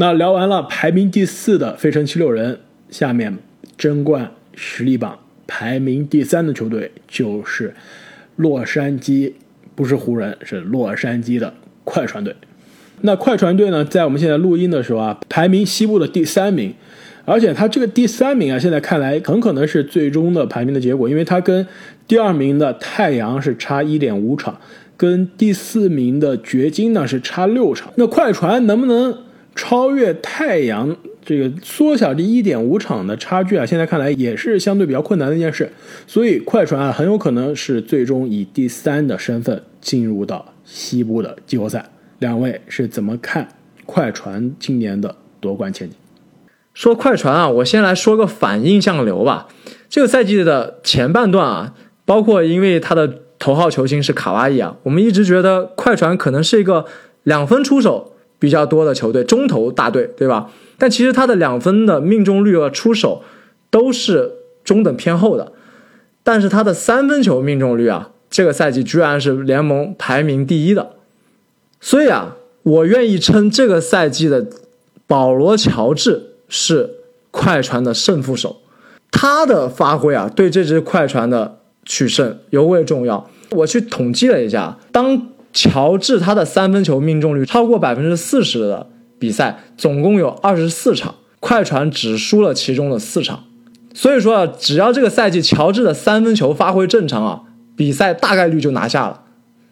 那聊完了排名第四的费城七六人，下面争冠实力榜排名第三的球队就是洛杉矶，不是湖人，是洛杉矶的快船队。那快船队呢，在我们现在录音的时候啊，排名西部的第三名，而且他这个第三名啊，现在看来很可能是最终的排名的结果，因为他跟第二名的太阳是差一点五场，跟第四名的掘金呢是差六场。那快船能不能超越太阳，这个缩小这一点五场的差距啊？现在看来也是相对比较困难的一件事。所以快船啊，很有可能是最终以第三的身份进入到西部的季后赛。两位是怎么看快船今年的夺冠前景？说快船啊，我先来说个反印象流吧。这个赛季的前半段啊，包括因为他的头号球星是卡哇伊啊，我们一直觉得快船可能是一个两分出手比较多的球队，中投大队，对吧？但其实他的两分的命中率和出手都是中等偏后的，但是他的三分球命中率啊，这个赛季居然是联盟排名第一的。所以啊，我愿意称这个赛季的保罗乔治是快船的胜负手，他的发挥啊，对这支快船的取胜尤为重要。我去统计了一下，当乔治他的三分球命中率超过百分之四十的比赛，总共有二十四场，快船只输了其中的四场。所以说啊，只要这个赛季乔治的三分球发挥正常啊，比赛大概率就拿下了。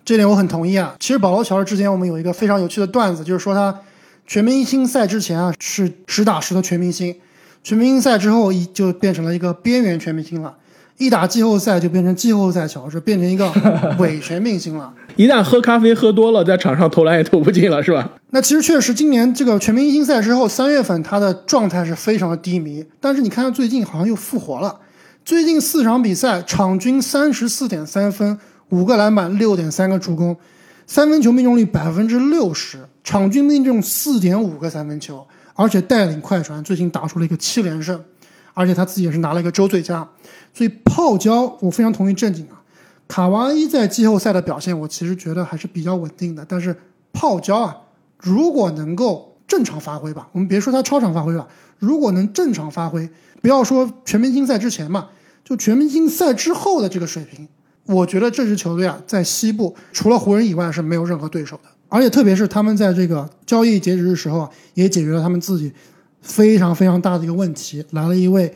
这点我很同意啊。其实保罗乔治之前我们有一个非常有趣的段子，就是说他全明星赛之前啊是实打实的全明星，全明星赛之后一就变成了一个边缘全明星了，一打季后赛就变成季后赛乔治，变成一个 伪全明星了。一旦喝咖啡喝多了，在场上投篮也投不进了，是吧？那其实确实，今年这个全明星赛之后，三月份他的状态是非常的低迷，但是你看他最近好像又复活了，最近四场比赛场均三十四点三分。五个篮板，六点三个助攻，三分球命中率百分之六十，场均命中四点五个三分球，而且带领快船最近打出了一个七连胜，而且他自己也是拿了一个周最佳。所以泡椒，我非常同意正经啊。卡哇伊在季后赛的表现，我其实觉得还是比较稳定的。但是泡椒啊，如果能够正常发挥吧，我们别说他超常发挥吧，如果能正常发挥，不要说全明星赛之前嘛，就全明星赛之后的这个水平。我觉得这支球队啊，在西部除了湖人以外是没有任何对手的，而且特别是他们在这个交易截止的时候啊，也解决了他们自己非常非常大的一个问题，来了一位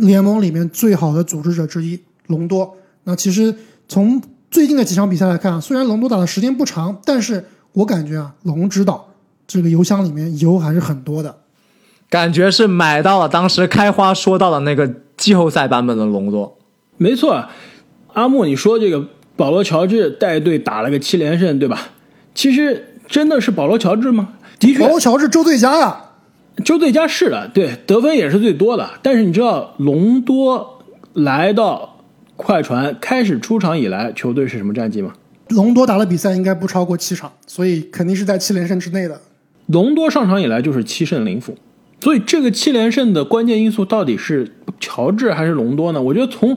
联盟里面最好的组织者之一隆多。那其实从最近的几场比赛来看啊，虽然隆多打的时间不长，但是我感觉啊，龙指导这个油箱里面油还是很多的，感觉是买到了当时开花说到的那个季后赛版本的隆多，没错。阿木，你说这个保罗乔治带队打了个七连胜，对吧？其实真的是保罗乔治吗？的确，保罗乔治周最佳呀，周最佳是的，对，得分也是最多的。但是你知道，隆多来到快船开始出场以来，球队是什么战绩吗？隆多打了比赛应该不超过七场，所以肯定是在七连胜之内的。隆多上场以来就是七胜零负，所以这个七连胜的关键因素到底是乔治还是隆多呢？我觉得从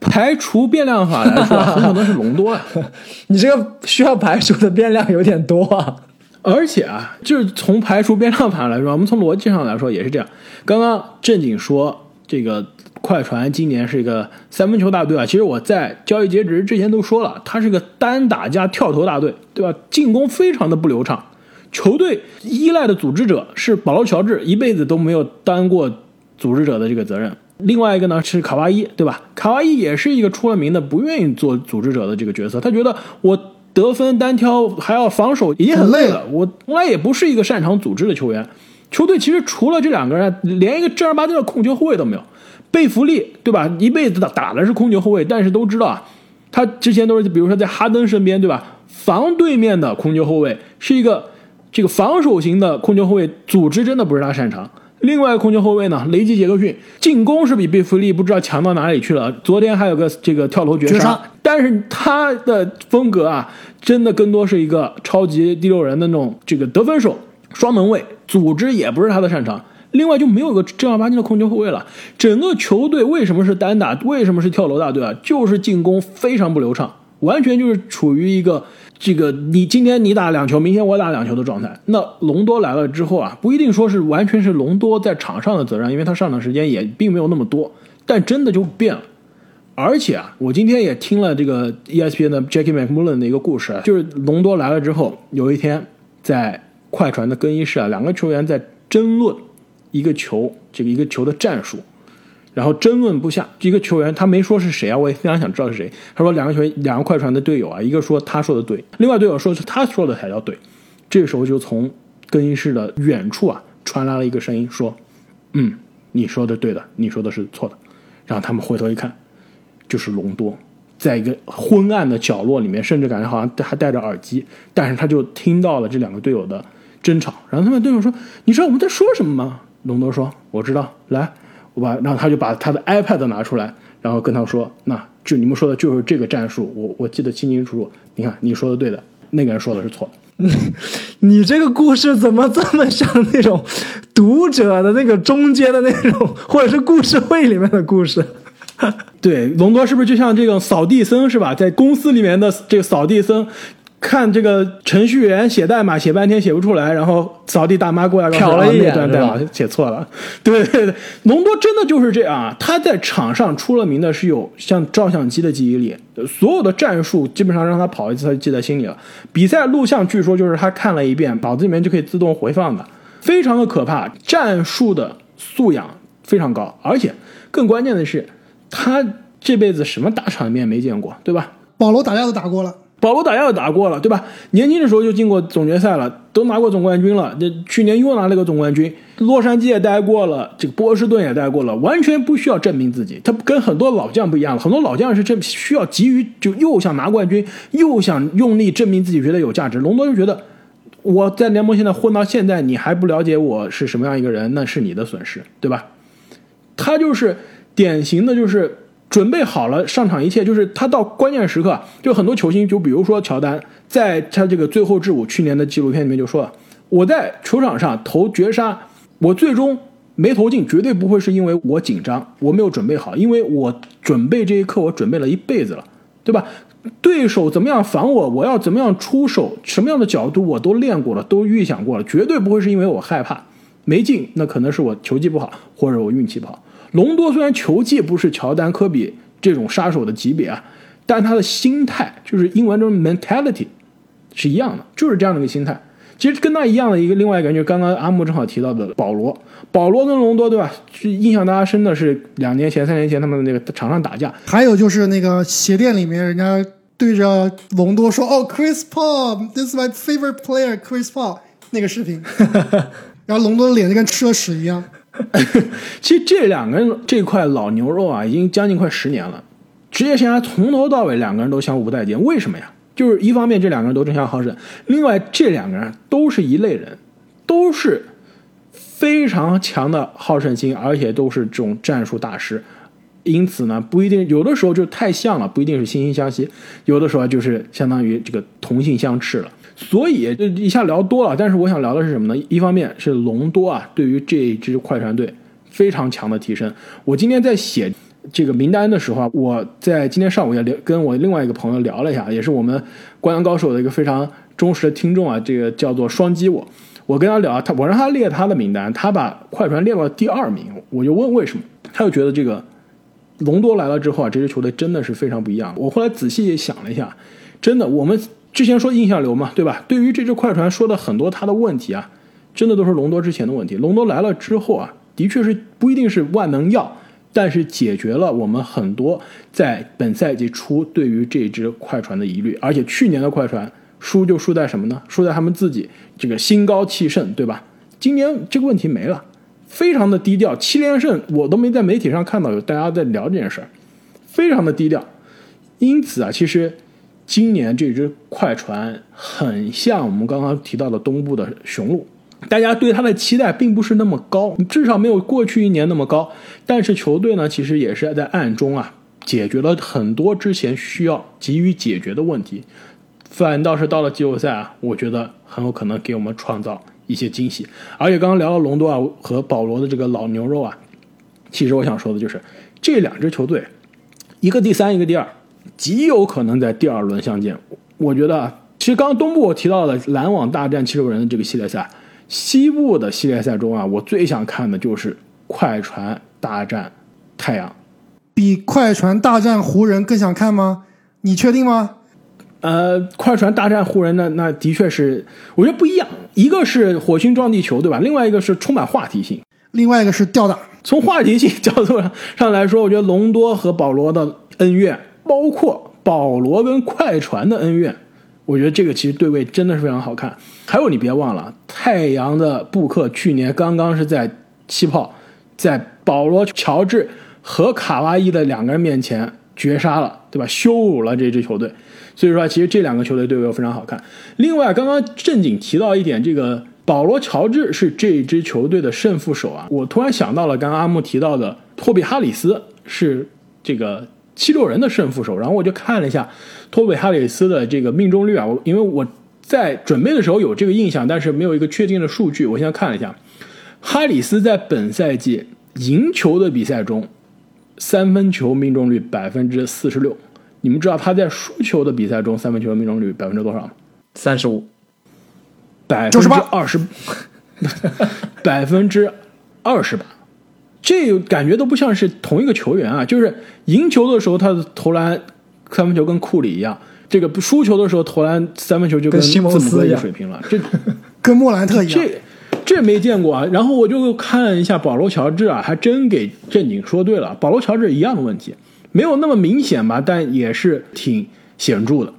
排除变量法来说，很可能是隆多啊。你这个需要排除的变量有点多啊。而且啊，就是从排除变量法来说，我们从逻辑上来说也是这样。刚刚正经说这个快船今年是一个三分球大队啊，其实我在交易截止之前都说了，他是个单打加跳投大队，对吧？进攻非常的不流畅，球队依赖的组织者是保罗乔治，一辈子都没有担过组织者的这个责任。另外一个呢是卡哇伊，对吧？卡哇伊也是一个出了名的不愿意做组织者的这个角色，他觉得我得分单挑还要防守已经很累了，我从来也不是一个擅长组织的球员。球队其实除了这两个人，连一个正儿八经的控球后卫都没有。贝弗利，对吧？一辈子打打的是控球后卫，但是都知道啊，他之前都是比如说在哈登身边，对吧？防对面的控球后卫是一个这个防守型的控球后卫，组织真的不是他擅长。另外控球后卫呢，雷吉杰克逊进攻是比贝弗利不知道强到哪里去了。昨天还有个这个跳投绝杀，但是他的风格啊，真的更多是一个超级第六人的那种这个得分手、双门卫，组织也不是他的擅长。另外就没有个正儿八经的控球后卫了。整个球队为什么是单打？为什么是跳楼大队啊？就是进攻非常不流畅。完全就是处于一个这个你今天你打两球，明天我打两球的状态。那隆多来了之后啊，不一定说是完全是隆多在场上的责任，因为他上场时间也并没有那么多，但真的就变了。而且啊，我今天也听了这个 ESPN 的 Jackie McMullen 的一个故事，就是隆多来了之后，有一天在快船的更衣室啊，两个球员在争论一个球，这个一个球的战术，然后争论不下。一个球员他没说是谁啊，我也非常想知道是谁。他说两个球员，两个快船的队友啊，一个说他说的对，另外队友说是他说的才叫对。这时候就从更衣室的远处啊传来了一个声音，说：“嗯，你说的对的，你说的是错的。”然后他们回头一看。就是隆多，在一个昏暗的角落里面，甚至感觉好像还戴着耳机，但是他就听到了这两个队友的争吵。然后他们队友说：“你知道我们在说什么吗？”隆多说：“我知道。”来，我把，然后他就把他的 iPad 拿出来，然后跟他说：“那就你们说的就是这个战术，我我记得清清楚楚。你看，你说的对的，那个人说的是错的。”你这个故事怎么这么像那种读者的那个中间的那种，或者是故事会里面的故事？对，隆多是不是就像这种扫地僧是吧？在公司里面的这个扫地僧，看这个程序员写代码写半天写不出来，然后扫地大妈过来瞟了一眼，代码写错了。对对对，隆多真的就是这样啊，他在场上出了名的是有像照相机的记忆力，所有的战术基本上让他跑一次他就记在心里了。比赛录像据说就是他看了一遍，脑子里面就可以自动回放的，非常的可怕。战术的素养非常高，而且更关键的是。他这辈子什么大场面没见过，对吧？保罗打架都打过了，保罗打架都打过了，对吧？年轻的时候就进过总决赛了，都拿过总冠军了。这去年又拿了个总冠军，洛杉矶也待过了，这个波士顿也待过了，完全不需要证明自己。他跟很多老将不一样，很多老将是这需要急于就又想拿冠军，又想用力证明自己，觉得有价值。隆多就觉得我在联盟现在混到现在，你还不了解我是什么样一个人，那是你的损失，对吧？他就是。典型的就是准备好了上场一切，就是他到关键时刻，就很多球星，就比如说乔丹，在他这个最后之舞去年的纪录片里面就说了，我在球场上投绝杀，我最终没投进，绝对不会是因为我紧张，我没有准备好，因为我准备这一刻，我准备了一辈子了，对吧？对手怎么样防我，我要怎么样出手，什么样的角度我都练过了，都预想过了，绝对不会是因为我害怕没进，那可能是我球技不好，或者我运气不好。隆多虽然球技不是乔丹、科比这种杀手的级别啊，但他的心态就是英文中 mentality 是一样的，就是这样的一个心态。其实跟他一样的一个另外一个，就是刚刚阿木正好提到的保罗。保罗跟隆多对吧？印象大家深的是两年前、三年前他们的那个场上打架。还有就是那个鞋店里面，人家对着隆多说：“哦，Chris Paul，this is my favorite player，Chris Paul。”那个视频，然后隆多的脸就跟吃了屎一样。其实这两个人这块老牛肉啊，已经将近快十年了。职业生涯从头到尾，两个人都相互不待见。为什么呀？就是一方面这两个人都争强好胜，另外这两个人都是一类人，都是非常强的好胜心，而且都是这种战术大师。因此呢，不一定有的时候就太像了，不一定是惺惺相惜，有的时候就是相当于这个同性相斥了。所以这一下聊多了，但是我想聊的是什么呢？一方面是隆多啊，对于这支快船队非常强的提升。我今天在写这个名单的时候啊，我在今天上午也聊，跟我另外一个朋友聊了一下，也是我们灌篮高手的一个非常忠实的听众啊，这个叫做双击我。我跟他聊，他我让他列他的名单，他把快船列到第二名，我就问为什么，他就觉得这个隆多来了之后啊，这支球队真的是非常不一样。我后来仔细想了一下，真的我们。之前说印象流嘛，对吧？对于这支快船说的很多他的问题啊，真的都是隆多之前的问题。隆多来了之后啊，的确是不一定是万能药，但是解决了我们很多在本赛季初对于这支快船的疑虑。而且去年的快船输就输在什么呢？输在他们自己这个心高气盛，对吧？今年这个问题没了，非常的低调，七连胜我都没在媒体上看到有大家在聊这件事儿，非常的低调。因此啊，其实。今年这支快船很像我们刚刚提到的东部的雄鹿，大家对他的期待并不是那么高，至少没有过去一年那么高。但是球队呢，其实也是在暗中啊解决了很多之前需要急于解决的问题，反倒是到了季后赛啊，我觉得很有可能给我们创造一些惊喜。而且刚刚聊到隆多啊和保罗的这个老牛肉啊，其实我想说的就是这两支球队，一个第三，一个第二。极有可能在第二轮相见。我觉得啊，其实刚刚东部我提到了篮网大战七六人的这个系列赛，西部的系列赛中啊，我最想看的就是快船大战太阳。比快船大战湖人更想看吗？你确定吗？呃，快船大战湖人呢，那的确是，我觉得不一样。一个是火星撞地球，对吧？另外一个是充满话题性。另外一个是吊打。从话题性 角度上上来说，我觉得隆多和保罗的恩怨，包括保罗跟快船的恩怨，我觉得这个其实对位真的是非常好看。还有，你别忘了，太阳的布克去年刚刚是在气泡，在保罗、乔治和卡哇伊的两个人面前绝杀了，对吧？羞辱了这支球队。所以说，其实这两个球队对位非常好看。另外，刚刚正经提到一点，这个保罗·乔治是这支球队的胜负手啊。我突然想到了，刚刚阿木提到的托比·哈里斯是这个七六人的胜负手。然后我就看了一下托比·哈里斯的这个命中率啊，我因为我在准备的时候有这个印象，但是没有一个确定的数据。我现在看了一下，哈里斯在本赛季赢球的比赛中，三分球命中率百分之四十六。你们知道他在输球的比赛中三分球命中率百分之多少吗？三十五，百分之二十，百分之二十八，这感觉都不像是同一个球员啊！就是赢球的时候他的投篮三分球跟库里一样，这个输球的时候投篮三分球就跟西蒙斯一水平了，这 跟莫兰特一样。这这没见过啊！然后我就看一下保罗乔治啊，还真给正经说对了，保罗乔治一样的问题。没有那么明显吧，但也是挺显著的。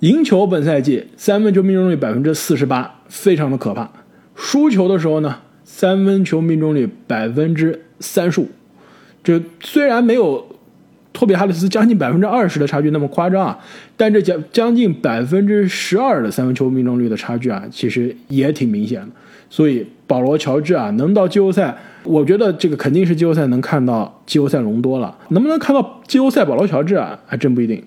赢球本赛季三分球命中率百分之四十八，非常的可怕。输球的时候呢，三分球命中率百分之三十五。这虽然没有托比哈里斯将近百分之二十的差距那么夸张啊，但这将将近百分之十二的三分球命中率的差距啊，其实也挺明显的。所以保罗乔治啊，能到季后赛。我觉得这个肯定是季后赛能看到季后赛隆多了，能不能看到季后赛保罗乔治啊？还真不一定。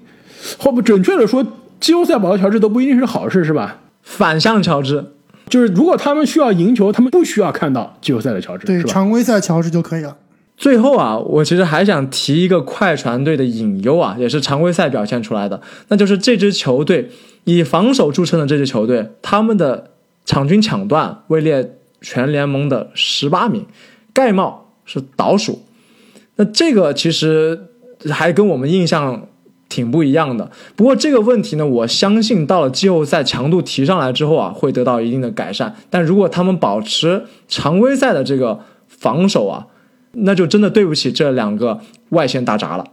或不准确的说，季后赛保罗乔治都不一定是好事，是吧？反向乔治，就是如果他们需要赢球，他们不需要看到季后赛的乔治，对，常规赛乔治就可以了。最后啊，我其实还想提一个快船队的隐忧啊，也是常规赛表现出来的，那就是这支球队以防守著称的这支球队，他们的场均抢断位列全联盟的十八名。盖帽是倒数，那这个其实还跟我们印象挺不一样的。不过这个问题呢，我相信到了季后赛强度提上来之后啊，会得到一定的改善。但如果他们保持常规赛的这个防守啊，那就真的对不起这两个外线大闸了。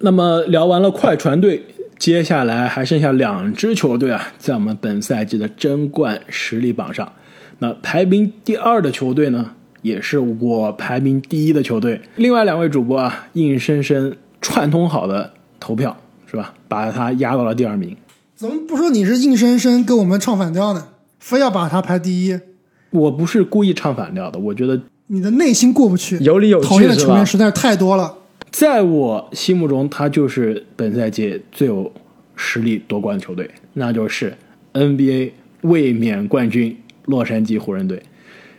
那么聊完了快船队，接下来还剩下两支球队啊，在我们本赛季的争冠实力榜上，那排名第二的球队呢？也是我排名第一的球队。另外两位主播啊，硬生生串通好的投票是吧，把他压到了第二名。怎么不说你是硬生生跟我们唱反调呢？非要把他排第一？我不是故意唱反调的，我觉得你的内心过不去，有理有据讨厌的球员实在是太多了。在我心目中，他就是本赛季最有实力夺冠的球队，那就是 NBA 卫冕冠军洛杉矶湖人队。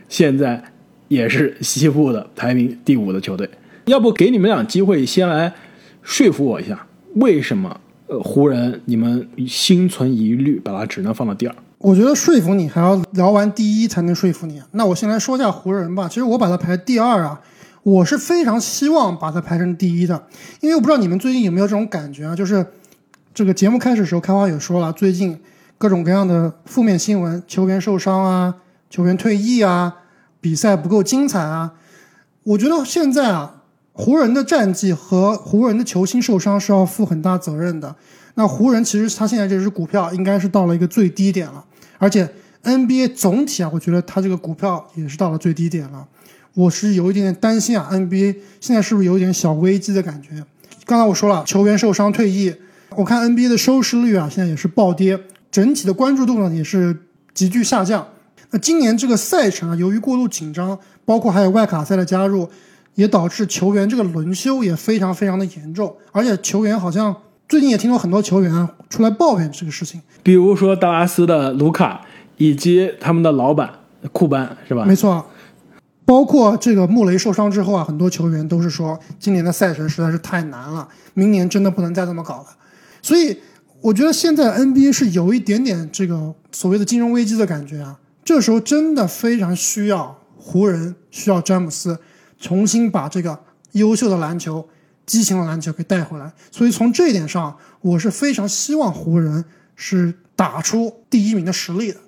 现在。也是西部的排名第五的球队，要不给你们俩机会先来说服我一下，为什么呃湖人你们心存疑虑，把它只能放到第二？我觉得说服你还要聊完第一才能说服你。那我先来说一下湖人吧。其实我把它排第二啊，我是非常希望把它排成第一的，因为我不知道你们最近有没有这种感觉啊，就是这个节目开始的时候，开花也说了，最近各种各样的负面新闻，球员受伤啊，球员退役啊。比赛不够精彩啊！我觉得现在啊，湖人的战绩和湖人的球星受伤是要负很大责任的。那湖人其实他现在这只股票应该是到了一个最低点了，而且 NBA 总体啊，我觉得他这个股票也是到了最低点了。我是有一点点担心啊，NBA 现在是不是有一点小危机的感觉？刚才我说了，球员受伤退役，我看 NBA 的收视率啊，现在也是暴跌，整体的关注度呢也是急剧下降。那今年这个赛程啊，由于过度紧张，包括还有外卡赛的加入，也导致球员这个轮休也非常非常的严重。而且球员好像最近也听说很多球员出来抱怨这个事情，比如说达拉斯的卢卡以及他们的老板库班，是吧？没错，包括这个穆雷受伤之后啊，很多球员都是说今年的赛程实在是太难了，明年真的不能再这么搞了。所以我觉得现在 NBA 是有一点点这个所谓的金融危机的感觉啊。这时候真的非常需要湖人，需要詹姆斯重新把这个优秀的篮球、激情的篮球给带回来。所以从这一点上，我是非常希望湖人是打出第一名的实力的。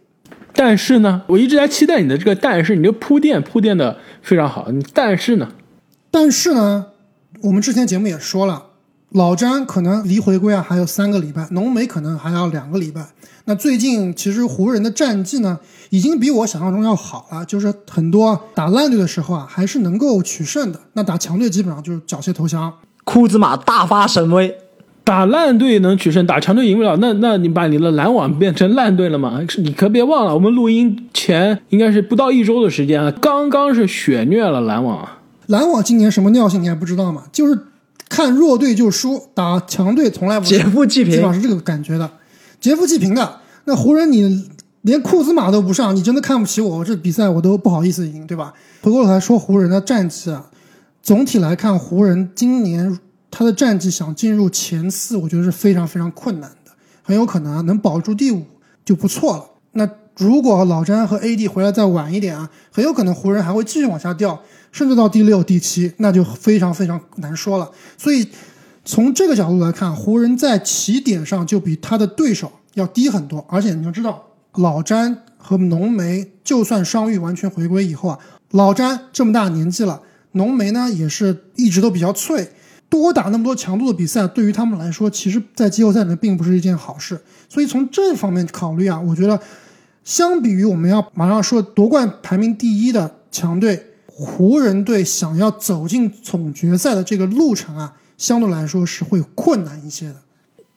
但是呢，我一直在期待你的这个，但是你这个铺垫铺垫的非常好。但是呢，但是呢，我们之前节目也说了，老詹可能离回归啊还有三个礼拜，浓眉可能还要两个礼拜。那最近其实湖人的战绩呢，已经比我想象中要好了，就是很多打烂队的时候啊，还是能够取胜的。那打强队基本上就是缴械投降。库兹马大发神威，打烂队能取胜，打强队赢不了。那那你把你的篮网变成烂队了吗？你可别忘了，我们录音前应该是不到一周的时间啊，刚刚是血虐了篮网。篮网今年什么尿性你还不知道吗？就是看弱队就输，打强队从来不劫富济贫，基本上是这个感觉的。劫富济贫的，那湖人你连库兹马都不上，你真的看不起我？这比赛我都不好意思赢，对吧？回过头来说湖人的战绩啊，总体来看，湖人今年他的战绩想进入前四，我觉得是非常非常困难的，很有可能能保住第五就不错了。那如果老詹和 AD 回来再晚一点啊，很有可能湖人还会继续往下掉，甚至到第六、第七，那就非常非常难说了。所以。从这个角度来看，湖人在起点上就比他的对手要低很多。而且你要知道，老詹和浓眉就算伤愈完全回归以后啊，老詹这么大年纪了，浓眉呢也是一直都比较脆，多打那么多强度的比赛，对于他们来说，其实在季后赛里面并不是一件好事。所以从这方面考虑啊，我觉得相比于我们要马上说夺冠排名第一的强队，湖人队想要走进总决赛的这个路程啊。相对来说是会困难一些的，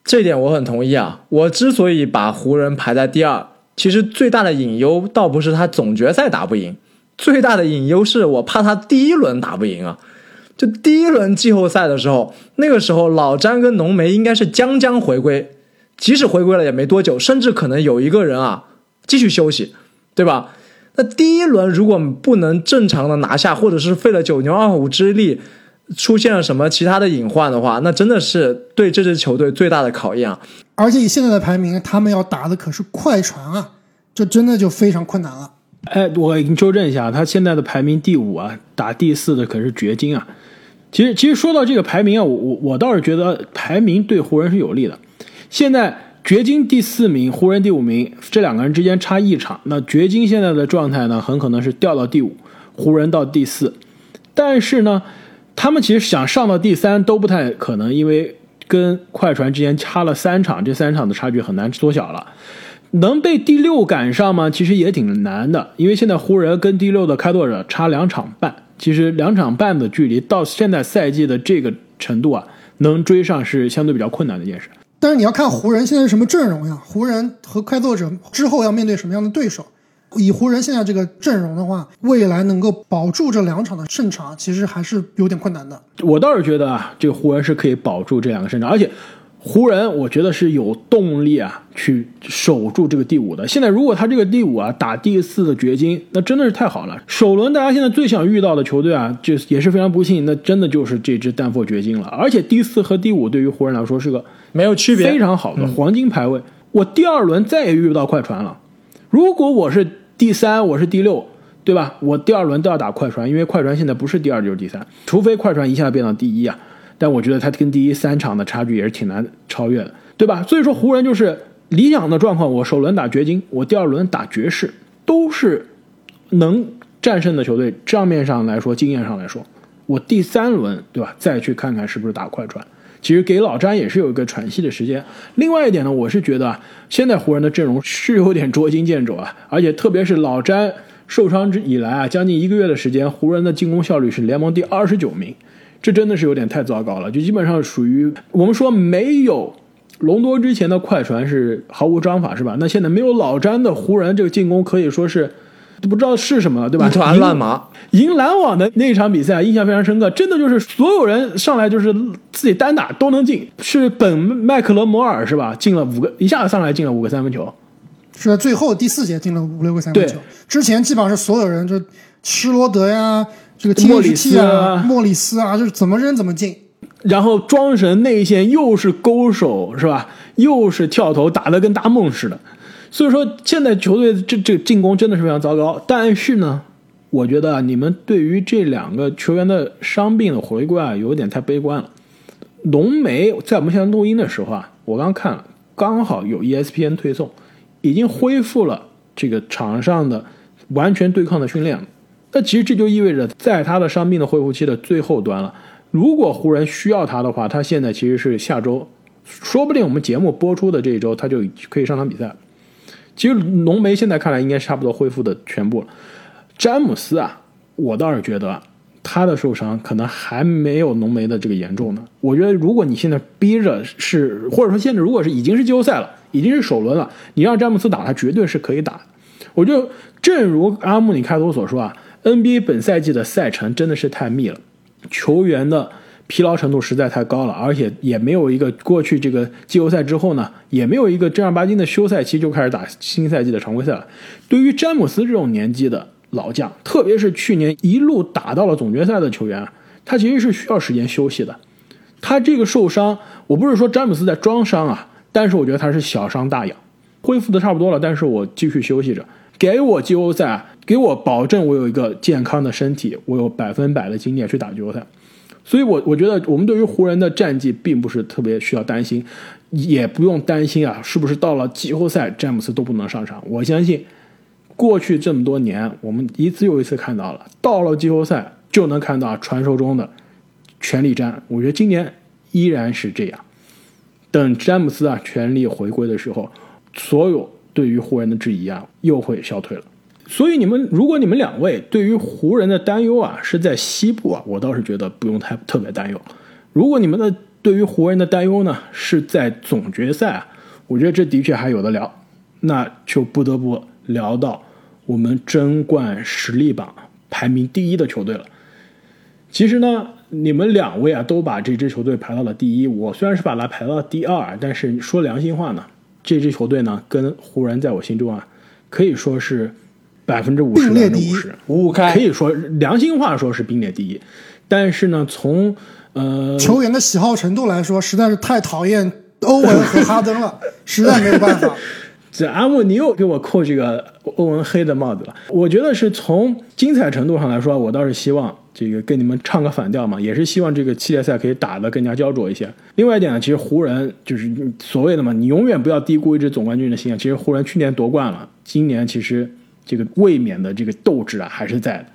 这点我很同意啊。我之所以把湖人排在第二，其实最大的隐忧倒不是他总决赛打不赢，最大的隐忧是我怕他第一轮打不赢啊。就第一轮季后赛的时候，那个时候老詹跟浓眉应该是将将回归，即使回归了也没多久，甚至可能有一个人啊继续休息，对吧？那第一轮如果不能正常的拿下，或者是费了九牛二虎之力。出现了什么其他的隐患的话，那真的是对这支球队最大的考验啊！而且以现在的排名，他们要打的可是快船啊，这真的就非常困难了。哎，我给你纠正一下，他现在的排名第五啊，打第四的可是掘金啊。其实，其实说到这个排名啊，我我我倒是觉得排名对湖人是有利的。现在掘金第四名，湖人第五名，这两个人之间差一场，那掘金现在的状态呢，很可能是掉到第五，湖人到第四。但是呢？他们其实想上到第三都不太可能，因为跟快船之间差了三场，这三场的差距很难缩小了。能被第六赶上吗？其实也挺难的，因为现在湖人跟第六的开拓者差两场半，其实两场半的距离到现在赛季的这个程度啊，能追上是相对比较困难的一件事。但是你要看湖人现在是什么阵容呀？湖人和开拓者之后要面对什么样的对手？以湖人现在这个阵容的话，未来能够保住这两场的胜场，其实还是有点困难的。我倒是觉得啊，这个湖人是可以保住这两个胜场，而且湖人我觉得是有动力啊，去守住这个第五的。现在如果他这个第五啊打第四的掘金，那真的是太好了。首轮大家现在最想遇到的球队啊，就也是非常不幸，那真的就是这支丹佛掘金了。而且第四和第五对于湖人来说是个没有区别，非常好的黄金排位。我第二轮再也遇不到快船了。如果我是第三，我是第六，对吧？我第二轮都要打快船，因为快船现在不是第二就是第三，除非快船一下变到第一啊。但我觉得他跟第一三场的差距也是挺难超越的，对吧？所以说湖人就是理想的状况，我首轮打掘金，我第二轮打爵士，都是能战胜的球队。账面上来说，经验上来说，我第三轮，对吧？再去看看是不是打快船。其实给老詹也是有一个喘息的时间。另外一点呢，我是觉得啊，现在湖人的阵容是有点捉襟见肘啊，而且特别是老詹受伤之以来啊，将近一个月的时间，湖人的进攻效率是联盟第二十九名，这真的是有点太糟糕了，就基本上属于我们说没有隆多之前的快船是毫无章法是吧？那现在没有老詹的湖人这个进攻可以说是。都不知道是什么了，对吧？一团乱麻。赢篮网的那一场比赛印象非常深刻，真的就是所有人上来就是自己单打都能进，是本麦克罗摩尔是吧？进了五个，一下子上来进了五个三分球，是最后第四节进了五六个三分球。之前基本上是所有人就施罗德呀，这个莫里斯啊，莫里斯啊，就是怎么扔怎么进。然后庄神内线又是勾手是吧？又是跳投，打得跟大梦似的。所以说现在球队这这进攻真的是非常糟糕。但是呢，我觉得啊，你们对于这两个球员的伤病的回归啊，有点太悲观了。浓眉在我们现在录音的时候啊，我刚看了，刚好有 ESPN 推送，已经恢复了这个场上的完全对抗的训练了。那其实这就意味着，在他的伤病的恢复期的最后端了。如果湖人需要他的话，他现在其实是下周，说不定我们节目播出的这一周他就可以上场比赛。其实浓眉现在看来应该差不多恢复的全部了。詹姆斯啊，我倒是觉得他的受伤可能还没有浓眉的这个严重呢。我觉得如果你现在逼着是，或者说现在如果是已经是季后赛了，已经是首轮了，你让詹姆斯打，他绝对是可以打。我就正如阿木你开头所说啊。NBA 本赛季的赛程真的是太密了，球员的疲劳程度实在太高了，而且也没有一个过去这个季后赛之后呢，也没有一个正儿八经的休赛期就开始打新赛季的常规赛了。对于詹姆斯这种年纪的老将，特别是去年一路打到了总决赛的球员，他其实是需要时间休息的。他这个受伤，我不是说詹姆斯在装伤啊，但是我觉得他是小伤大养，恢复的差不多了，但是我继续休息着，给我季后赛。给我保证，我有一个健康的身体，我有百分百的经验去打季后赛，所以，我我觉得我们对于湖人的战绩并不是特别需要担心，也不用担心啊，是不是到了季后赛詹姆斯都不能上场？我相信，过去这么多年，我们一次又一次看到了，到了季后赛就能看到传说中的全力战。我觉得今年依然是这样，等詹姆斯啊全力回归的时候，所有对于湖人的质疑啊又会消退了。所以你们，如果你们两位对于湖人的担忧啊是在西部啊，我倒是觉得不用太特别担忧。如果你们的对于湖人的担忧呢是在总决赛啊，我觉得这的确还有的聊。那就不得不聊到我们争冠实力榜排名第一的球队了。其实呢，你们两位啊都把这支球队排到了第一，我虽然是把它排到了第二，但是说良心话呢，这支球队呢跟湖人在我心中啊可以说是。百分之五十，百分之五十，五五开，可以说良心话说是并列第一。但是呢，从呃球员的喜好程度来说，实在是太讨厌欧文和哈登了，实在没有办法。这阿木，你又给我扣这个欧文黑的帽子了。我觉得是从精彩程度上来说，我倒是希望这个跟你们唱个反调嘛，也是希望这个系列赛可以打得更加焦灼一些。另外一点呢，其实湖人就是所谓的嘛，你永远不要低估一支总冠军的心啊。其实湖人去年夺冠了，今年其实。这个卫冕的这个斗志啊还是在的，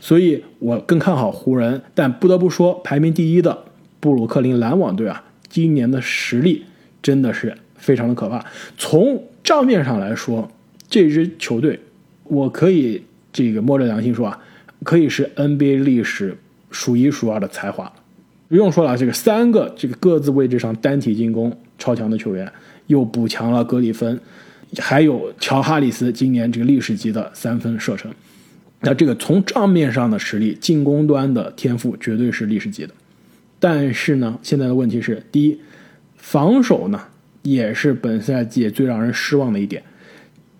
所以我更看好湖人。但不得不说，排名第一的布鲁克林篮网队啊，今年的实力真的是非常的可怕。从账面上来说，这支球队我可以这个摸着良心说啊，可以是 NBA 历史数一数二的才华。不用说了，这个三个这个各自位置上单体进攻超强的球员，又补强了格里芬。还有乔哈里斯今年这个历史级的三分射程，那这个从账面上的实力，进攻端的天赋绝对是历史级的。但是呢，现在的问题是，第一，防守呢也是本赛季最让人失望的一点。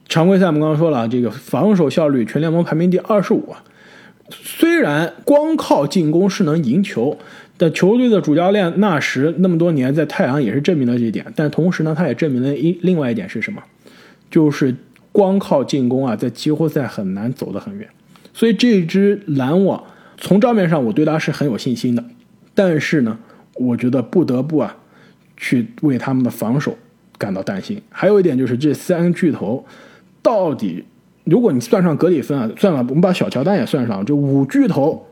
常规赛我们刚刚说了，这个防守效率全联盟排名第二十五啊。虽然光靠进攻是能赢球，但球队的主教练纳什那么多年在太阳也是证明了这一点。但同时呢，他也证明了一另外一点是什么？就是光靠进攻啊，在季后赛很难走得很远，所以这支篮网从账面上我对他是很有信心的，但是呢，我觉得不得不啊，去为他们的防守感到担心。还有一点就是这三巨头到底，如果你算上格里芬啊，算了，我们把小乔丹也算上，就五巨头，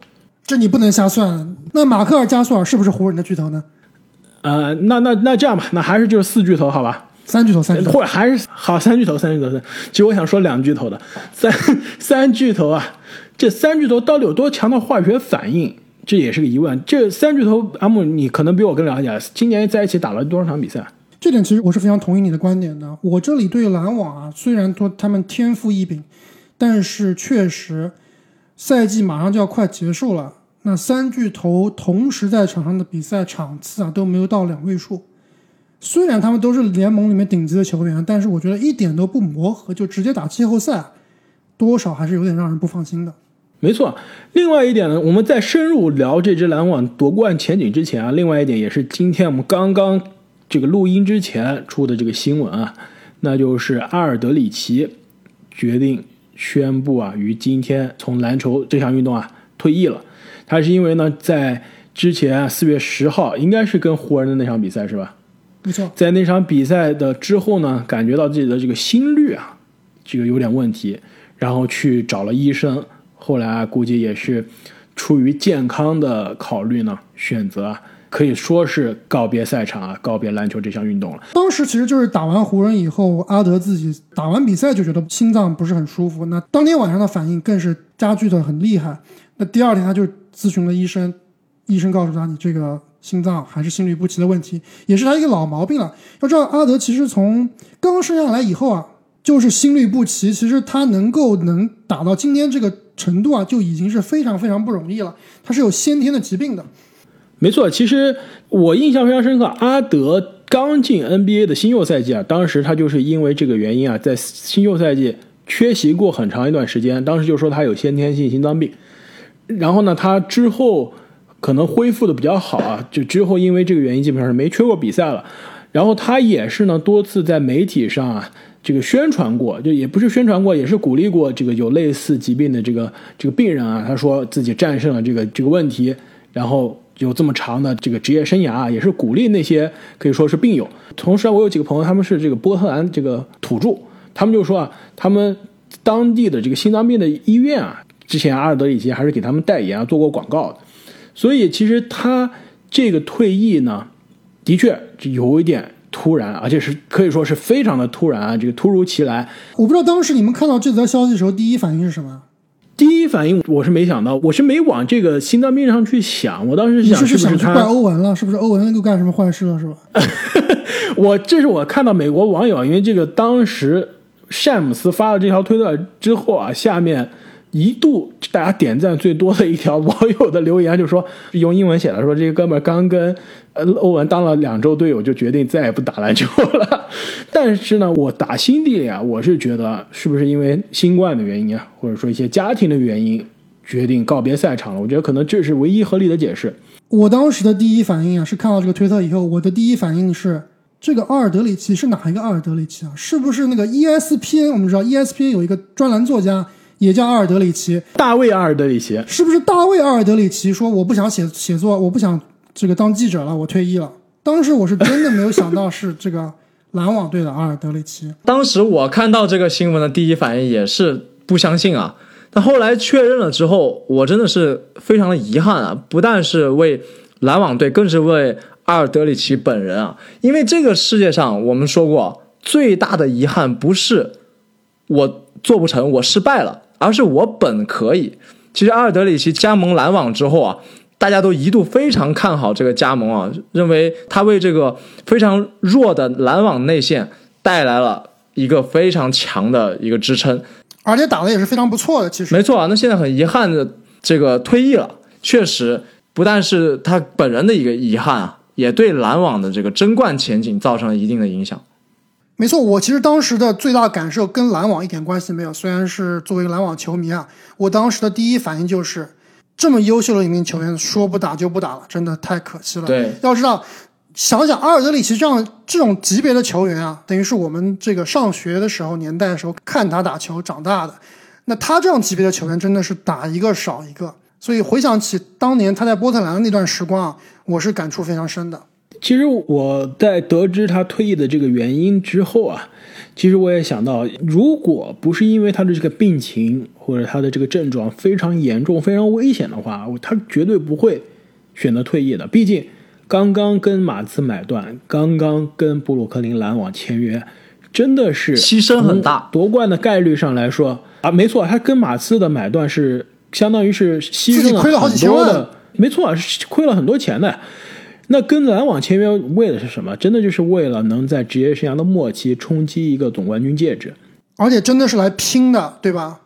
这你不能瞎算。那马克尔加索尔是不是湖人的巨头呢？呃，那那那这样吧，那还是就是四巨头，好吧？三巨头，三巨头，或者还是好三巨头，三巨头三。其实我想说两巨头的三 三巨头啊，这三巨头到底有多强的化学反应，这也是个疑问。这三巨头，阿木，你可能比我更了解。今年在一起打了多少场比赛？这点其实我是非常同意你的观点的。我这里对篮网啊，虽然说他们天赋异禀，但是确实赛季马上就要快结束了，那三巨头同时在场上的比赛场次啊都没有到两位数。虽然他们都是联盟里面顶级的球员，但是我觉得一点都不磨合就直接打季后赛，多少还是有点让人不放心的。没错。另外一点呢，我们在深入聊这支篮网夺冠前景之前啊，另外一点也是今天我们刚刚这个录音之前出的这个新闻啊，那就是阿尔德里奇决定宣布啊，于今天从篮球这项运动啊退役了。他是因为呢，在之前四月十号，应该是跟湖人的那场比赛是吧？没错，在那场比赛的之后呢，感觉到自己的这个心率啊，这个有点问题，然后去找了医生。后来啊，估计也是出于健康的考虑呢，选择可以说是告别赛场啊，告别篮球这项运动了。当时其实就是打完湖人以后，阿德自己打完比赛就觉得心脏不是很舒服，那当天晚上的反应更是加剧的很厉害。那第二天他就咨询了医生，医生告诉他你这个心脏还是心律不齐的问题，也是他一个老毛病了。要知道阿德其实从刚生下来以后啊，就是心律不齐，其实他能够能打到今天这个程度啊，就已经是非常非常不容易了。他是有先天的疾病的。没错，其实我印象非常深刻，阿德刚进 NBA 的新秀赛季啊，当时他就是因为这个原因啊，在新秀赛季缺席过很长一段时间，当时就说他有先天性心脏病。然后呢，他之后可能恢复的比较好啊，就之后因为这个原因，基本上是没缺过比赛了。然后他也是呢，多次在媒体上啊，这个宣传过，就也不是宣传过，也是鼓励过这个有类似疾病的这个这个病人啊。他说自己战胜了这个这个问题，然后有这么长的这个职业生涯啊，也是鼓励那些可以说是病友。同时啊，我有几个朋友，他们是这个波特兰这个土著，他们就说啊，他们当地的这个心脏病的医院啊。之前阿尔德里奇还是给他们代言啊，做过广告的，所以其实他这个退役呢，的确有一点突然，而且是可以说是非常的突然啊，这个突如其来。我不知道当时你们看到这则消息的时候，第一反应是什么？第一反应我是没想到，我是没往这个心脏病上去想，我当时想是不是他怪欧文了？是不是欧文又干什么坏事了？是吧？我这是我看到美国网友，因为这个当时詹姆斯发了这条推特之后啊，下面。一度大家点赞最多的一条网友的留言就说，用英文写的说这个哥们刚跟呃欧文当了两周队友，就决定再也不打篮球了。但是呢，我打心底里啊，我是觉得是不是因为新冠的原因啊，或者说一些家庭的原因，决定告别赛场了？我觉得可能这是唯一合理的解释。我当时的第一反应啊，是看到这个推特以后，我的第一反应是这个阿尔德里奇是哪一个阿尔德里奇啊？是不是那个 ESPN？我们知道 ESPN 有一个专栏作家。也叫阿尔德里奇，大卫阿尔德里奇，是不是大卫阿尔德里奇说我不想写写作，我不想这个当记者了，我退役了。当时我是真的没有想到是这个篮网队的阿尔德里奇。当时我看到这个新闻的第一反应也是不相信啊，但后来确认了之后，我真的是非常的遗憾啊，不但是为篮网队，更是为阿尔德里奇本人啊，因为这个世界上我们说过，最大的遗憾不是我做不成，我失败了。而是我本可以。其实阿尔德里奇加盟篮网之后啊，大家都一度非常看好这个加盟啊，认为他为这个非常弱的篮网内线带来了一个非常强的一个支撑，而且打的也是非常不错的。其实没错啊，那现在很遗憾的这个退役了，确实不但是他本人的一个遗憾啊，也对篮网的这个争冠前景造成了一定的影响。没错，我其实当时的最大感受跟篮网一点关系没有。虽然是作为篮网球迷啊，我当时的第一反应就是，这么优秀的一名球员说不打就不打了，真的太可惜了。对，要知道，想想阿尔德里奇这样这种级别的球员啊，等于是我们这个上学的时候年代的时候看他打球长大的。那他这样级别的球员真的是打一个少一个，所以回想起当年他在波特兰的那段时光啊，我是感触非常深的。其实我在得知他退役的这个原因之后啊，其实我也想到，如果不是因为他的这个病情或者他的这个症状非常严重、非常危险的话，他绝对不会选择退役的。毕竟刚刚跟马刺买断，刚刚跟布鲁克林篮网签约，真的是牺牲很大。夺冠的概率上来说啊，没错，他跟马刺的买断是相当于是牺牲了很多的，没错，是亏了很多钱的。那跟篮网签约为的是什么？真的就是为了能在职业生涯的末期冲击一个总冠军戒指，而且真的是来拼的，对吧？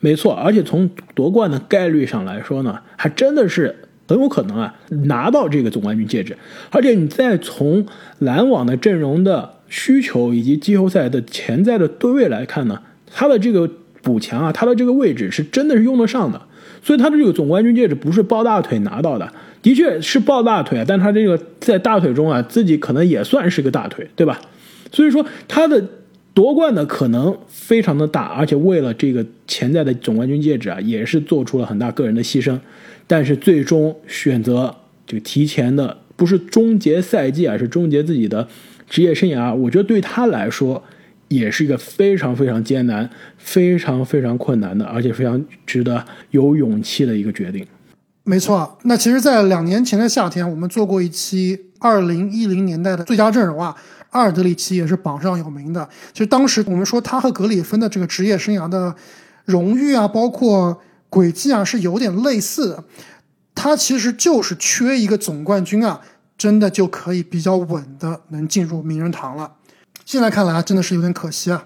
没错，而且从夺冠的概率上来说呢，还真的是很有可能啊拿到这个总冠军戒指。而且你再从篮网的阵容的需求以及季后赛的潜在的对位来看呢，他的这个补强啊，他的这个位置是真的是用得上的。所以他的这个总冠军戒指不是抱大腿拿到的，的确是抱大腿，但他这个在大腿中啊，自己可能也算是个大腿，对吧？所以说他的夺冠的可能非常的大，而且为了这个潜在的总冠军戒指啊，也是做出了很大个人的牺牲，但是最终选择这个提前的，不是终结赛季啊，是终结自己的职业生涯。我觉得对他来说。也是一个非常非常艰难、非常非常困难的，而且非常值得有勇气的一个决定。没错，那其实，在两年前的夏天，我们做过一期二零一零年代的最佳阵容啊，阿尔德里奇也是榜上有名的。其实当时我们说他和格里芬的这个职业生涯的荣誉啊，包括轨迹啊，是有点类似的。他其实就是缺一个总冠军啊，真的就可以比较稳的能进入名人堂了。现在看来真的是有点可惜啊，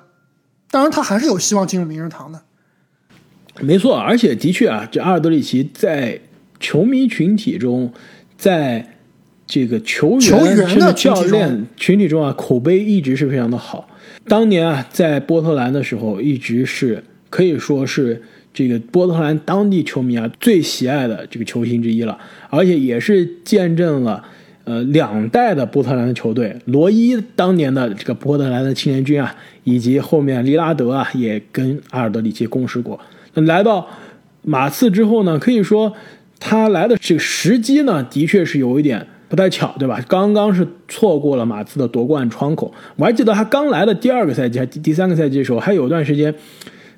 当然他还是有希望进入名人堂的。没错，而且的确啊，这阿尔德里奇在球迷群体中，在这个球员甚至教练群体中啊，口碑一直是非常的好。当年啊，在波特兰的时候，一直是可以说是这个波特兰当地球迷啊最喜爱的这个球星之一了，而且也是见证了。呃，两代的波特兰的球队，罗伊当年的这个波特兰的青年军啊，以及后面利拉德啊，也跟阿尔德里奇共事过。那来到马刺之后呢，可以说他来的这个时机呢，的确是有一点不太巧，对吧？刚刚是错过了马刺的夺冠窗口。我还记得他刚来的第二个赛季，还第第三个赛季的时候，还有一段时间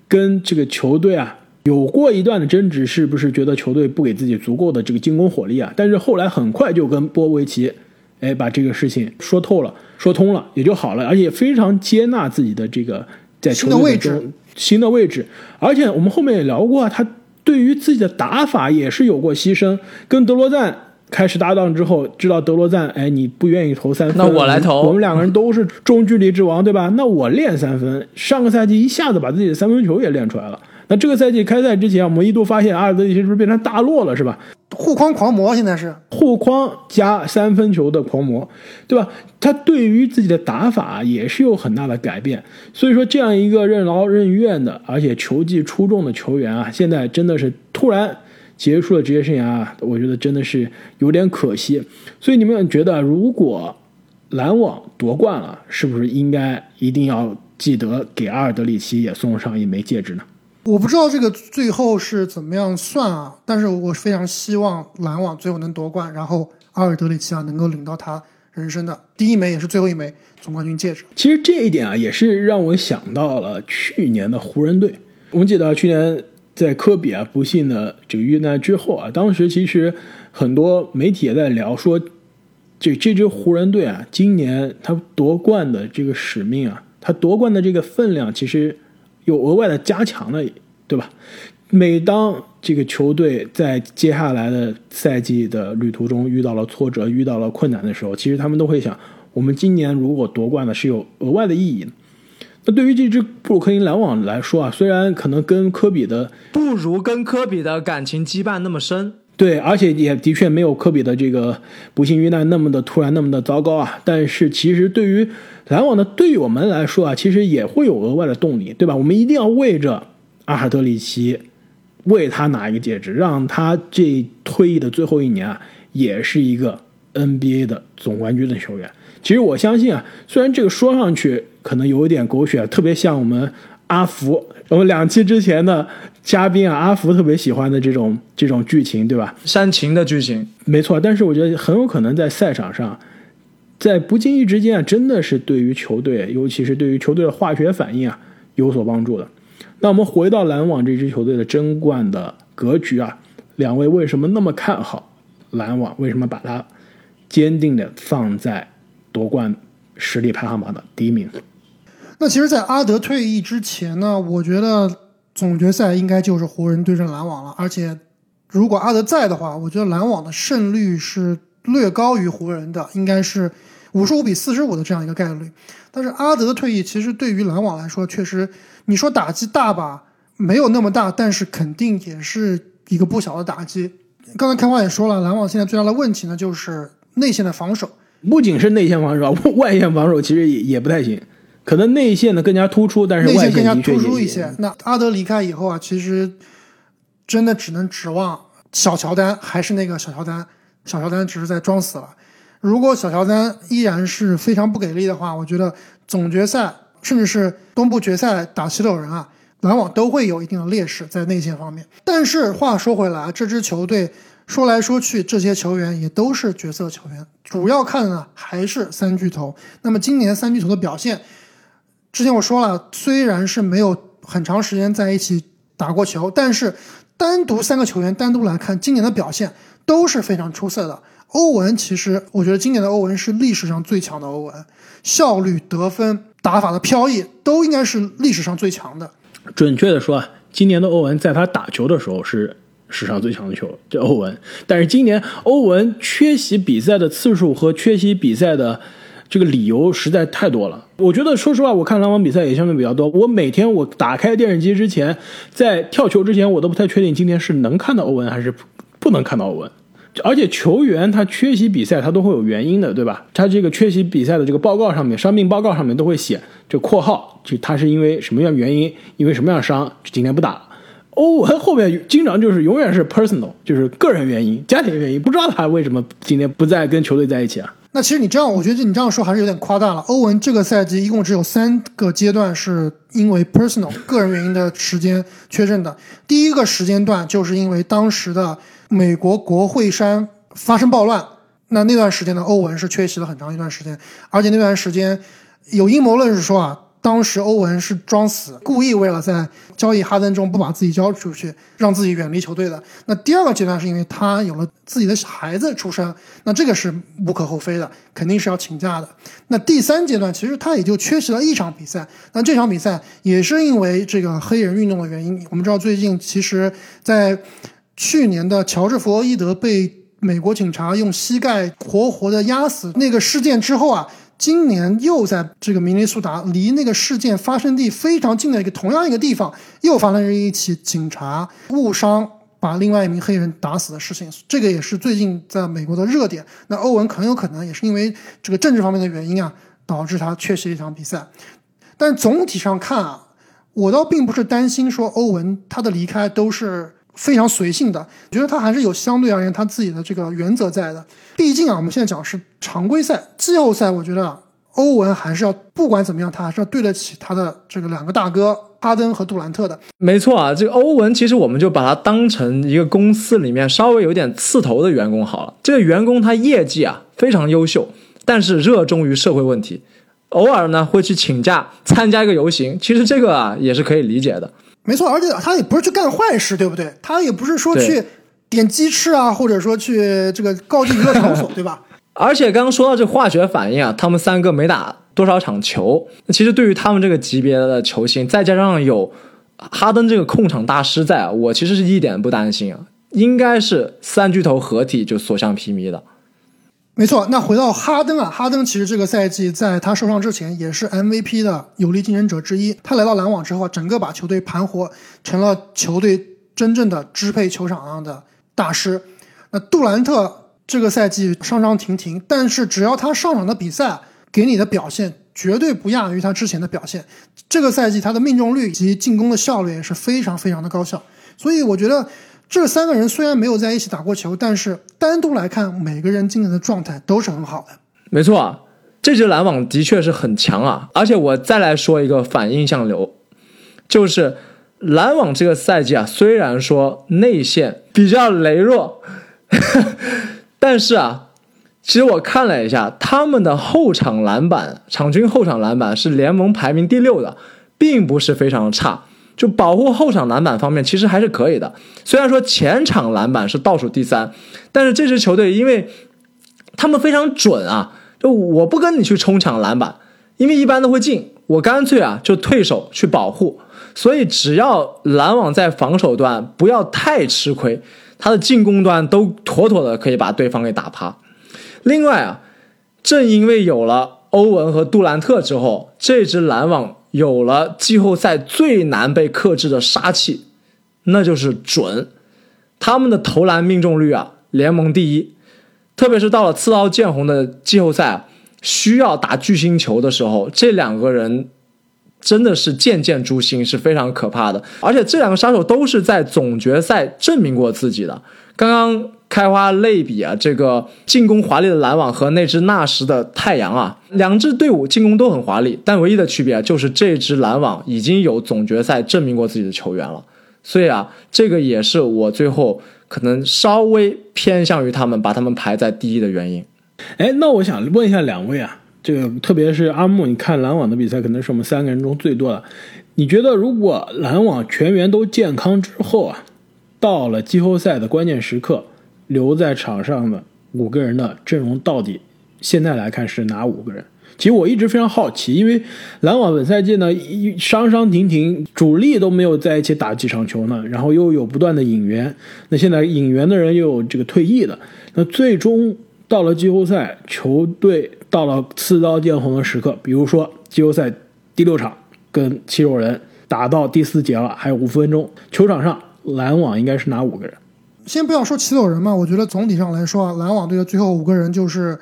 跟这个球队啊。有过一段的争执，是不是觉得球队不给自己足够的这个进攻火力啊？但是后来很快就跟波维奇，哎，把这个事情说透了，说通了，也就好了，而且非常接纳自己的这个在球队中新的位置。而且我们后面也聊过，啊他对于自己的打法也是有过牺牲。跟德罗赞开始搭档之后，知道德罗赞，哎，你不愿意投三分，那我来投。我们两个人都是中距离之王，对吧？那我练三分，上个赛季一下子把自己的三分球也练出来了。那这个赛季开赛之前，我们一度发现阿尔德里奇是不是变成大洛了，是吧？护框狂魔现在是护框加三分球的狂魔，对吧？他对于自己的打法也是有很大的改变。所以说，这样一个任劳任怨的，而且球技出众的球员啊，现在真的是突然结束了职业生涯，我觉得真的是有点可惜。所以你们觉得，如果篮网夺冠了，是不是应该一定要记得给阿尔德里奇也送上一枚戒指呢？我不知道这个最后是怎么样算啊，但是我非常希望篮网最后能夺冠，然后阿尔德里奇啊能够领到他人生的第一枚也是最后一枚总冠军戒指。其实这一点啊，也是让我想到了去年的湖人队。我们记得去年在科比啊不幸的这个遇难之后啊，当时其实很多媒体也在聊说，这这支湖人队啊，今年他夺冠的这个使命啊，他夺冠的这个分量其实。有额外的加强了，对吧？每当这个球队在接下来的赛季的旅途中遇到了挫折、遇到了困难的时候，其实他们都会想：我们今年如果夺冠了，是有额外的意义。那对于这支布鲁克林篮网来说啊，虽然可能跟科比的不如跟科比的感情羁绊那么深，对，而且也的确没有科比的这个不幸遇难那么的突然、那么的糟糕啊。但是其实对于篮网的队友们来说啊，其实也会有额外的动力，对吧？我们一定要为着阿尔德里奇，为他拿一个戒指，让他这退役的最后一年啊，也是一个 NBA 的总冠军的球员。其实我相信啊，虽然这个说上去可能有一点狗血，特别像我们阿福，我们两期之前的嘉宾啊，阿福特别喜欢的这种这种剧情，对吧？煽情的剧情，没错。但是我觉得很有可能在赛场上。在不经意之间啊，真的是对于球队，尤其是对于球队的化学反应啊，有所帮助的。那我们回到篮网这支球队的争冠的格局啊，两位为什么那么看好篮网？为什么把它坚定的放在夺冠实力排行榜的第一名？那其实，在阿德退役之前呢，我觉得总决赛应该就是湖人对阵篮网了。而且，如果阿德在的话，我觉得篮网的胜率是略高于湖人的，应该是。五十五比四十五的这样一个概率，但是阿德的退役其实对于篮网来说，确实你说打击大吧，没有那么大，但是肯定也是一个不小的打击。刚才开花也说了，篮网现在最大的问题呢，就是内线的防守，不仅是内线防守，外线防守其实也也不太行，可能内线呢更加突出，但是内线更加突出一些。那阿德离开以后啊，其实真的只能指望小乔丹，还是那个小乔丹，小乔丹只是在装死了。如果小乔丹依然是非常不给力的话，我觉得总决赛甚至是东部决赛打七六人啊，篮网都会有一定的劣势在内线方面。但是话说回来，这支球队说来说去，这些球员也都是角色球员，主要看呢还是三巨头。那么今年三巨头的表现，之前我说了，虽然是没有很长时间在一起打过球，但是单独三个球员单独来看，今年的表现都是非常出色的。欧文其实，我觉得今年的欧文是历史上最强的欧文，效率、得分、打法的飘逸都应该是历史上最强的。准确的说啊，今年的欧文在他打球的时候是史上最强的球，这欧文。但是今年欧文缺席比赛的次数和缺席比赛的这个理由实在太多了。我觉得，说实话，我看篮网比赛也相对比较多。我每天我打开电视机之前，在跳球之前，我都不太确定今天是能看到欧文还是不能看到欧文。而且球员他缺席比赛，他都会有原因的，对吧？他这个缺席比赛的这个报告上面，伤病报告上面都会写，就括号，就他是因为什么样原因，因为什么样伤，今天不打了。欧文后面经常就是永远是 personal，就是个人原因、家庭原因，不知道他为什么今天不再跟球队在一起啊？那其实你这样，我觉得你这样说还是有点夸大了。欧文这个赛季一共只有三个阶段是因为 personal 个人原因的时间缺阵的。第一个时间段就是因为当时的美国国会山发生暴乱，那那段时间呢，欧文是缺席了很长一段时间，而且那段时间有阴谋论是说啊。当时欧文是装死，故意为了在交易哈登中不把自己交出去，让自己远离球队的。那第二个阶段是因为他有了自己的孩子出生，那这个是无可厚非的，肯定是要请假的。那第三阶段其实他也就缺席了一场比赛，那这场比赛也是因为这个黑人运动的原因。我们知道最近其实，在去年的乔治·弗洛伊德被美国警察用膝盖活活的压死那个事件之后啊。今年又在这个明尼苏达，离那个事件发生地非常近的一个同样一个地方，又发生了一起警察误伤把另外一名黑人打死的事情。这个也是最近在美国的热点。那欧文很有可能也是因为这个政治方面的原因啊，导致他缺席一场比赛。但总体上看啊，我倒并不是担心说欧文他的离开都是。非常随性的，我觉得他还是有相对而言他自己的这个原则在的。毕竟啊，我们现在讲是常规赛、季后赛，我觉得欧文还是要不管怎么样，他还是要对得起他的这个两个大哥哈登和杜兰特的。没错啊，这个欧文其实我们就把他当成一个公司里面稍微有点刺头的员工好了。这个员工他业绩啊非常优秀，但是热衷于社会问题，偶尔呢会去请假参加一个游行。其实这个啊也是可以理解的。没错，而且他也不是去干坏事，对不对？他也不是说去点鸡翅啊，或者说去这个高级娱乐场所，对吧？而且刚刚说到这化学反应啊，他们三个没打多少场球，那其实对于他们这个级别的球星，再加上有哈登这个控场大师在，我其实是一点不担心啊，应该是三巨头合体就所向披靡的。没错，那回到哈登啊，哈登其实这个赛季在他受伤之前也是 MVP 的有力竞争者之一。他来到篮网之后，整个把球队盘活，成了球队真正的支配球场上的大师。那杜兰特这个赛季伤伤停停，但是只要他上场的比赛给你的表现绝对不亚于他之前的表现。这个赛季他的命中率以及进攻的效率也是非常非常的高效。所以我觉得。这三个人虽然没有在一起打过球，但是单独来看，每个人今年的状态都是很好的。没错啊，这支篮网的确是很强啊！而且我再来说一个反印象流，就是篮网这个赛季啊，虽然说内线比较羸弱，但是啊，其实我看了一下，他们的后场篮板，场均后场篮板是联盟排名第六的，并不是非常差。就保护后场篮板方面，其实还是可以的。虽然说前场篮板是倒数第三，但是这支球队因为他们非常准啊，就我不跟你去冲抢篮板，因为一般都会进，我干脆啊就退守去保护。所以只要篮网在防守端不要太吃亏，他的进攻端都妥妥的可以把对方给打趴。另外啊，正因为有了欧文和杜兰特之后，这支篮网。有了季后赛最难被克制的杀气，那就是准。他们的投篮命中率啊，联盟第一。特别是到了刺刀见红的季后赛，需要打巨星球的时候，这两个人真的是剑剑诛心，是非常可怕的。而且这两个杀手都是在总决赛证明过自己的。刚刚开花类比啊，这个进攻华丽的篮网和那支纳什的太阳啊，两支队伍进攻都很华丽，但唯一的区别啊，就是这支篮网已经有总决赛证明过自己的球员了。所以啊，这个也是我最后可能稍微偏向于他们，把他们排在第一的原因。哎，那我想问一下两位啊，这个特别是阿木，你看篮网的比赛，可能是我们三个人中最多的。你觉得如果篮网全员都健康之后啊，到了季后赛的关键时刻，留在场上的五个人的阵容到底现在来看是哪五个人？其实我一直非常好奇，因为篮网本赛季呢一伤伤停停，主力都没有在一起打几场球呢，然后又有不断的引援，那现在引援的人又有这个退役的，那最终到了季后赛，球队到了刺刀见红的时刻，比如说季后赛第六场跟七六人打到第四节了，还有五分钟，球场上篮网应该是哪五个人？先不要说七六人嘛，我觉得总体上来说啊，篮网队的最后五个人就是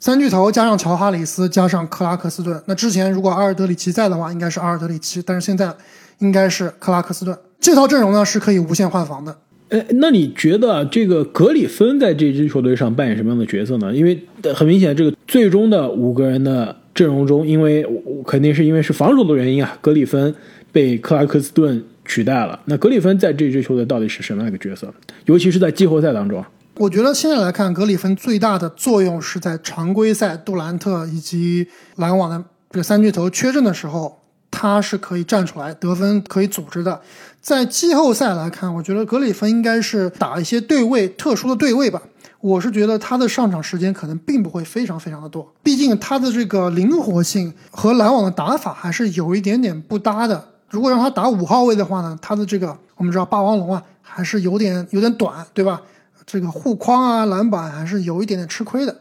三巨头加上乔哈里斯加上克拉克斯顿。那之前如果阿尔德里奇在的话，应该是阿尔德里奇，但是现在应该是克拉克斯顿。这套阵容呢是可以无限换防的。哎，那你觉得这个格里芬在这支球队上扮演什么样的角色呢？因为很明显，这个最终的五个人的阵容中，因为肯定是因为是防守的原因啊，格里芬被克拉克斯顿取代了。那格里芬在这支球队到底是什么样一个角色？尤其是在季后赛当中，我觉得现在来看，格里芬最大的作用是在常规赛杜兰特以及篮网的这个三巨头缺阵的时候，他是可以站出来得分，可以组织的。在季后赛来看，我觉得格里芬应该是打一些对位、特殊的对位吧。我是觉得他的上场时间可能并不会非常非常的多，毕竟他的这个灵活性和篮网的打法还是有一点点不搭的。如果让他打五号位的话呢，他的这个我们知道霸王龙啊，还是有点有点短，对吧？这个护框啊、篮板还是有一点点吃亏的。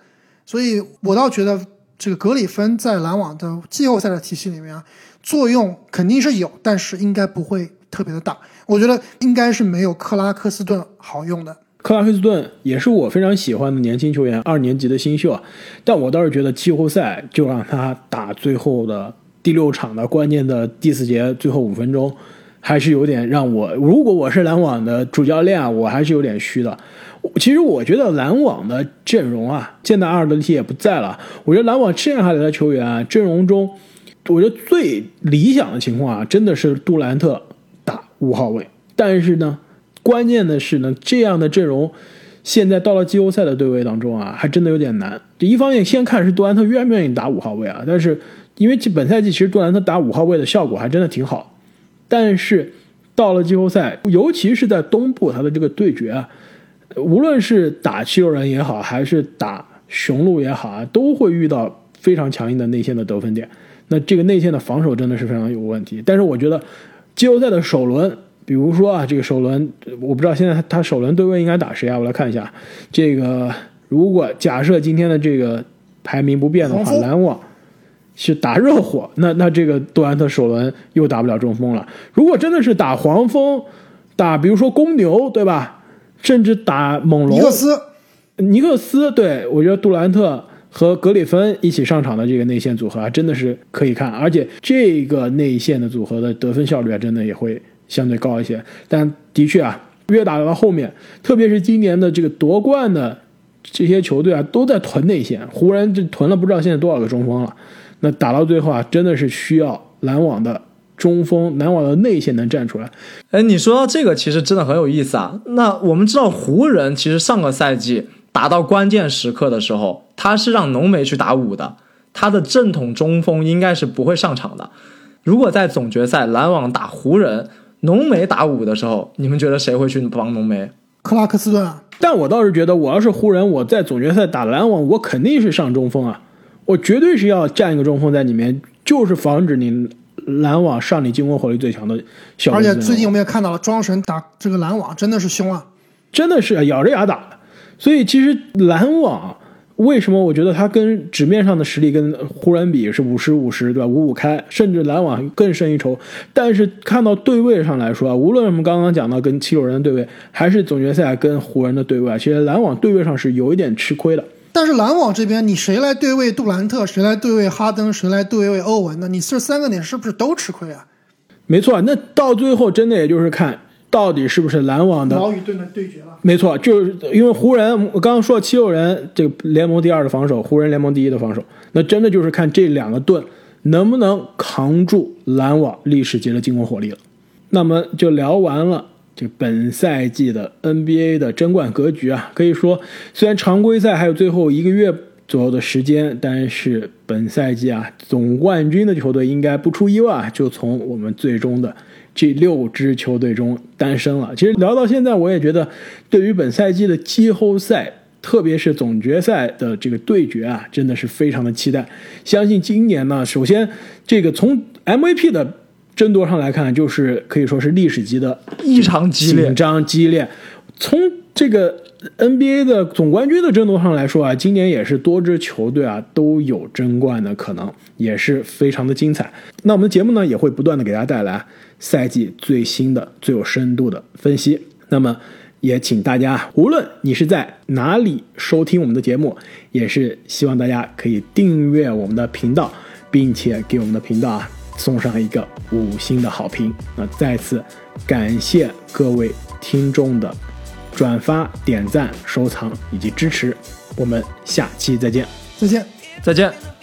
所以我倒觉得这个格里芬在篮网的季后赛的体系里面啊，作用肯定是有，但是应该不会特别的大。我觉得应该是没有克拉克斯顿好用的。克拉克斯顿也是我非常喜欢的年轻球员，二年级的新秀啊。但我倒是觉得季后赛就让他打最后的第六场的关键的第四节最后五分钟，还是有点让我，如果我是篮网的主教练啊，我还是有点虚的。其实我觉得篮网的阵容啊，现在阿尔德里奇也不在了，我觉得篮网剩下来的球员啊，阵容中，我觉得最理想的情况啊，真的是杜兰特打五号位。但是呢，关键的是呢，这样的阵容现在到了季后赛的对位当中啊，还真的有点难。这一方面，先看是杜兰特愿不愿意打五号位啊，但是因为本赛季其实杜兰特打五号位的效果还真的挺好，但是到了季后赛，尤其是在东部他的这个对决啊。无论是打七六人也好，还是打雄鹿也好啊，都会遇到非常强硬的内线的得分点。那这个内线的防守真的是非常有问题。但是我觉得季后赛的首轮，比如说啊，这个首轮我不知道现在他首轮对位应该打谁啊？我来看一下。这个如果假设今天的这个排名不变的话，篮网是打热火，那那这个杜兰特首轮又打不了中锋了。如果真的是打黄蜂，打比如说公牛，对吧？甚至打猛龙，尼克斯，尼克斯，对我觉得杜兰特和格里芬一起上场的这个内线组合啊，真的是可以看，而且这个内线的组合的得分效率啊，真的也会相对高一些。但的确啊，越打到后面，特别是今年的这个夺冠的这些球队啊，都在囤内线，湖人就囤了不知道现在多少个中锋了。那打到最后啊，真的是需要篮网的。中锋篮网的内线能站出来，哎，你说到这个其实真的很有意思啊。那我们知道湖人其实上个赛季打到关键时刻的时候，他是让浓眉去打五的，他的正统中锋应该是不会上场的。如果在总决赛篮网打湖人，浓眉打五的时候，你们觉得谁会去帮浓眉？克拉克斯顿啊。但我倒是觉得，我要是湖人，我在总决赛打篮网，我肯定是上中锋啊，我绝对是要站一个中锋在里面，就是防止你。篮网上你进攻火力最强的，而且最近我们也看到了庄神打这个篮网真的是凶啊，真的是咬着牙打的。所以其实篮网为什么我觉得他跟纸面上的实力跟湖人比是五十五十对吧？五五开，甚至篮网更胜一筹。但是看到对位上来说啊，无论我们刚刚讲到跟七六人的对位，还是总决赛跟湖人的对位，其实篮网对位上是有一点吃亏的。但是篮网这边，你谁来对位杜兰特，谁来对位哈登，谁来对位欧文呢？你这三个点是不是都吃亏啊？没错，那到最后真的也就是看到底是不是篮网的矛与盾的对决了。没错，就是因为湖人，我刚刚说七六人这个联盟第二的防守，湖人联盟第一的防守，那真的就是看这两个盾能不能扛住篮网历史级的进攻火力了。那么就聊完了这本赛季的 NBA 的争冠格局啊，可以说虽然常规赛还有最后一个月左右的时间，但是本赛季啊总冠军的球队应该不出意外就从我们最终的这六支球队中诞生了。其实聊到现在，我也觉得对于本赛季的季后赛。特别是总决赛的这个对决啊，真的是非常的期待。相信今年呢，首先这个从 MVP 的争夺上来看，就是可以说是历史级的异常激烈紧张激烈。从这个 NBA 的总冠军的争夺上来说啊，今年也是多支球队啊都有争冠的可能，也是非常的精彩。那我们的节目呢，也会不断的给大家带来赛季最新的、最有深度的分析。那么。也请大家，无论你是在哪里收听我们的节目，也是希望大家可以订阅我们的频道，并且给我们的频道啊送上一个五星的好评。那再次感谢各位听众的转发、点赞、收藏以及支持，我们下期再见，再见，再见。